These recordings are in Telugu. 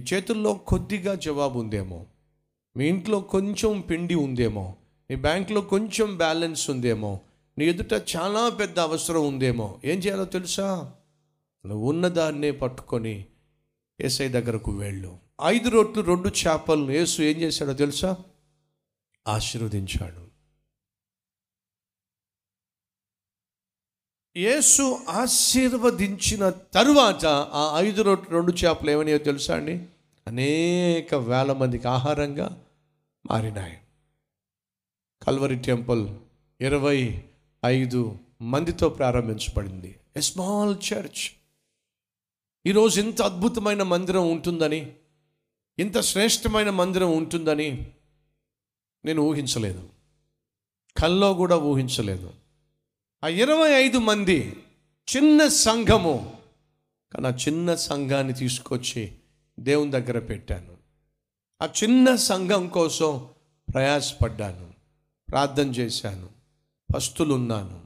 మీ చేతుల్లో కొద్దిగా జవాబు ఉందేమో? మీ ఇంట్లో కొంచెం పిండి ఉందేమో? మీ బ్యాంకులో కొంచెం బ్యాలెన్స్ ఉందేమో? నీ ఎదుట చాలా పెద్ద అవసరం ఉందేమో? ఏం చేయాలో తెలుసా? నువ్వు ఉన్నదాన్నే పట్టుకొని ఏసై దగ్గరకు వెళ్ళు. ఐదు రొట్లు రెండు చేపలను యేసు ఏం చేశాడో తెలుసా? ఆశీర్వదించాడు. యేసు ఆశీర్వదించిన తరువాత ఆ ఐదు రొట్లు రెండు చేపలు ఏమనియో తెలుసా అండి? అనేక వేల మందికి ఆహారంగా మారినాయి. కల్వరి టెంపుల్ ఇరవై ఐదు మందితో ప్రారంభించబడింది. ఎ స్మాల్ చర్చ్ ఈరోజు ఇంత అద్భుతమైన మందిరం ఉంటుందని ఇంత శ్రేష్టమైన మందిరం ఉంటుందని నేను ఊహించలేదు. కల్లో కూడా ఊహించలేదు. ఆ ఇరవై ఐదు మంది చిన్న సంఘము. కానీ ఆ చిన్న సంఘాన్ని తీసుకొచ్చి దేవుని దగ్గర పెట్టాను. ఆ చిన్న సంఘం కోసం ప్రయాసపడ్డాను. ప్రార్థన చేశాను. పస్తులున్నాను.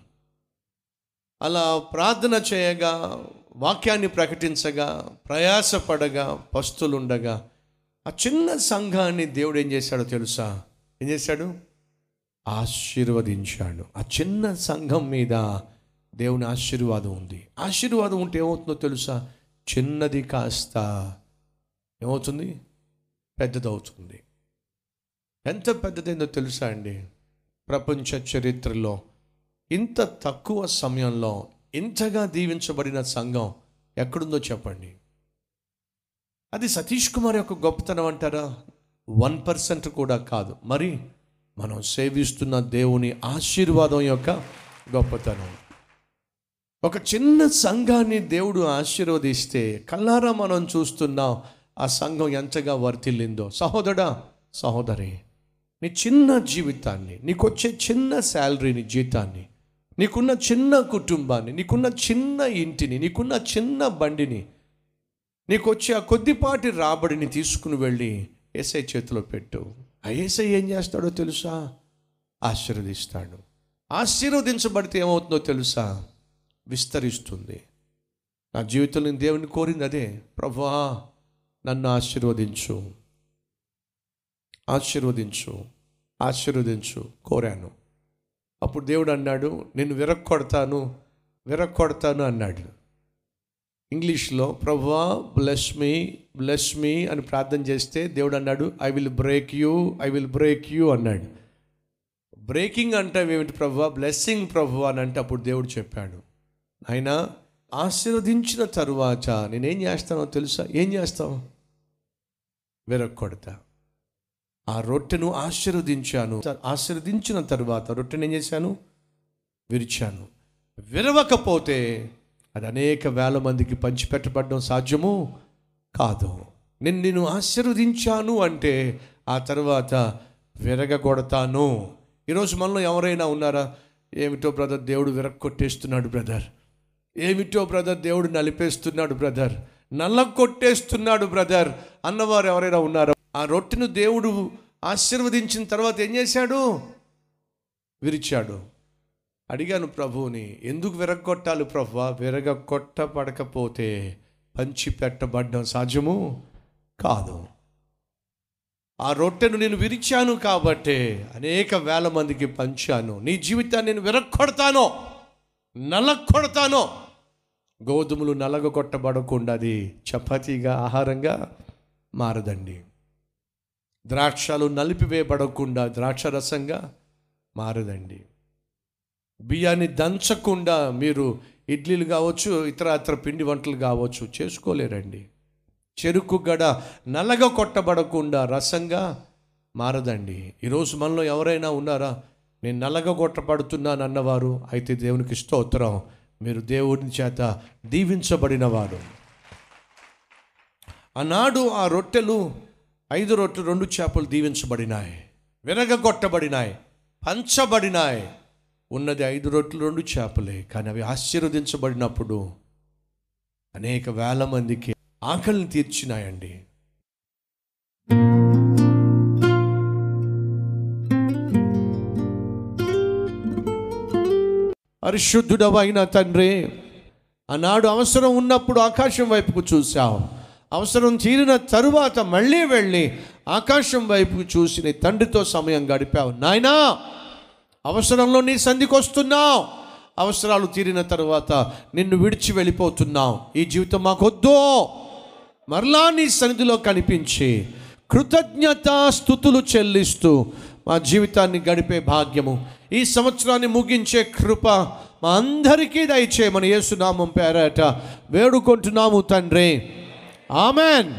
అలా ప్రార్థన చేయగా వాక్యాన్ని ప్రకటించగా ప్రయాసపడగా పస్తులుండగా ఆ చిన్న సంఘాన్ని దేవుడు ఏం చేశాడో తెలుసా? ఏం చేశాడు? ఆశీర్వదించాడు. ఆ చిన్న సంఘం మీద దేవుని ఆశీర్వాదం ఉంది. ఆశీర్వాదం ఉంటే ఏమవుతుందో తెలుసా? చిన్నది కాస్త ఏమవుతుంది? పెద్దదవుతుంది. ఎంత పెద్దదైందో తెలుసా అండి? ప్రపంచ చరిత్రలో ఇంత తక్కువ సమయంలో ఇంతగా దీవించబడిన సంఘం ఎక్కడుందో చెప్పండి. అది సతీష్ కుమార్ యొక్క గొప్పతనం అంటారా? వన్ పర్సెంట్ కూడా కాదు. మరి మనం సేవిస్తున్న దేవుని ఆశీర్వాదం యొక్క గొప్పతనం. ఒక చిన్న సంఘాన్ని దేవుడు ఆశీర్వదిస్తే కల్లారా మనం చూస్తున్నాం ఆ సంఘం ఎంతగా వర్తిల్లిందో. సహోదరా సహోదరి నీ చిన్న జీవితాన్ని నీకొచ్చే చిన్న శాలరీని జీతాన్ని నీకున్న చిన్న కుటుంబాన్ని నీకున్న చిన్న ఇంటిని నీకున్న చిన్న బండిని నీకు వచ్చే ఆ కొద్దిపాటి రాబడిని తీసుకుని వెళ్ళి ఏసై చేతిలో పెట్టు. ఆ ఏసై ఏం చేస్తాడో తెలుసా? ఆశీర్వదిస్తాడు. ఆశీర్వదించబడితే ఏమవుతుందో తెలుసా? విస్తరిస్తుంది. నా జీవితంలో నేను దేవుని కోరింది అదే. ప్రభా నన్ను ఆశీర్వదించు. ఆశీర్వదించు. ఆశీర్వదించు. కోరాను. అప్పుడు దేవుడు అన్నాడు నేను విరక్కొడతాను విరక్కొడతాను అన్నాడు. ఇంగ్లీష్లో ప్రభువా బ్లెస్ మీ బ్లెస్ మీ అని ప్రార్థన చేస్తే దేవుడు అన్నాడు I will break you I will break you అన్నాడు. బ్రేకింగ్ అంటే ఏమిటి ప్రభువా బ్లెస్సింగ్ ప్రభు అని అంటే అప్పుడు దేవుడు చెప్పాడు. ఆయన ఆశీర్వదించిన తరువాత నేనేం చేస్తానో తెలుసా? ఏం చేస్తావు? వెరక్కొడతా ఆ రొట్టెను ఆశీర్వదించాను. ఆశీర్వదించిన తర్వాత రొట్టెను ఏం చేశాను? విరిచాను. విరవకపోతే అది అనేక వేల మందికి పంచిపెట్టబడడం సాధ్యము కాదు. నేను నేను ఆశీర్వదించాను అంటే ఆ తర్వాత విరగగొడతాను. ఈరోజు మనలో ఎవరైనా ఉన్నారా? ఏమిటో బ్రదర్ దేవుడు విరగొట్టేస్తున్నాడు బ్రదర్. ఏమిటో బ్రదర్ దేవుడు నలిపేస్తున్నాడు బ్రదర్. నల్ల కొట్టేస్తున్నాడు బ్రదర్. అన్నవారు ఎవరైనా ఉన్నారా? ఆ రొట్టెను దేవుడు ఆశీర్వదించిన తర్వాత ఏం చేశాడు? విరిచాడు. అడిగాను ప్రభువుని ఎందుకు విరగొట్టాలి ప్రభువా విరగొట్టబడకపోతే పంచి పెట్టబడ్డం సాధ్యము? కాదు. ఆ రొట్టెను నేను విరిచాను కాబట్టే అనేక వేల మందికి పంచాను. నీ జీవితాన్ని నేను విరగొడతాను నలగొడతాను గోధుమలు నలగొట్టబడకుండా అది చపాతీగా ఆహారంగా మారదండి. ద్రాక్షలు నలిపివేయబడకుండా ద్రాక్ష రసంగా మారదండి. బియ్యాన్ని దంచకుండా మీరు ఇడ్లీలు కావచ్చు ఇతర ఇతర పిండి వంటలు కావచ్చు చేసుకోలేరండి. చెరుకు గడ నల్లగా కొట్టబడకుండా రసంగా మారదండి. ఈరోజు మనలో ఎవరైనా ఉన్నారా? నేను నల్లగా కొట్టబడుతున్నాను అన్నవారు అయితే దేవునికి స్తోత్రం. మీరు దేవుని చేత దీవించబడినవారు. ఆనాడు ఆ రొట్టెలు ఐదు రొట్టెలు రెండు చేపలు దీవించబడినాయి. విరగగొట్టబడినాయి పంచబడినాయి. ఉన్నది ఐదు రొట్లు రెండు చేపలే. కానీ అవి ఆశీర్వదించబడినప్పుడు అనేక వేల మందికి ఆకలిని తీర్చినాయండి. పరిశుద్ధుడవైన తండ్రి ఆనాడు అవసరం ఉన్నప్పుడు ఆకాశం వైపుకు చూశావు. అవసరం తీరిన తరువాత మళ్ళీ వెళ్ళి ఆకాశం వైపు చూసి తండ్రితో సమయం గడిపావు. నాయనా! అవసరంలో నీ సంధికి వస్తున్నావు. అవసరాలు తీరిన తర్వాత నిన్ను విడిచి వెళ్ళిపోతున్నావు. ఈ జీవితం మాకొద్దు. మరలా నీ సన్నిధిలో కనిపించి కృతజ్ఞత స్థుతులు చెల్లిస్తూ మా జీవితాన్ని గడిపే భాగ్యము ఈ సంవత్సరాన్ని ముగించే కృప మా అందరికీ దయచేయమని యేసునామం పేరట వేడుకుంటున్నాము తండ్రి. ఆమెన్.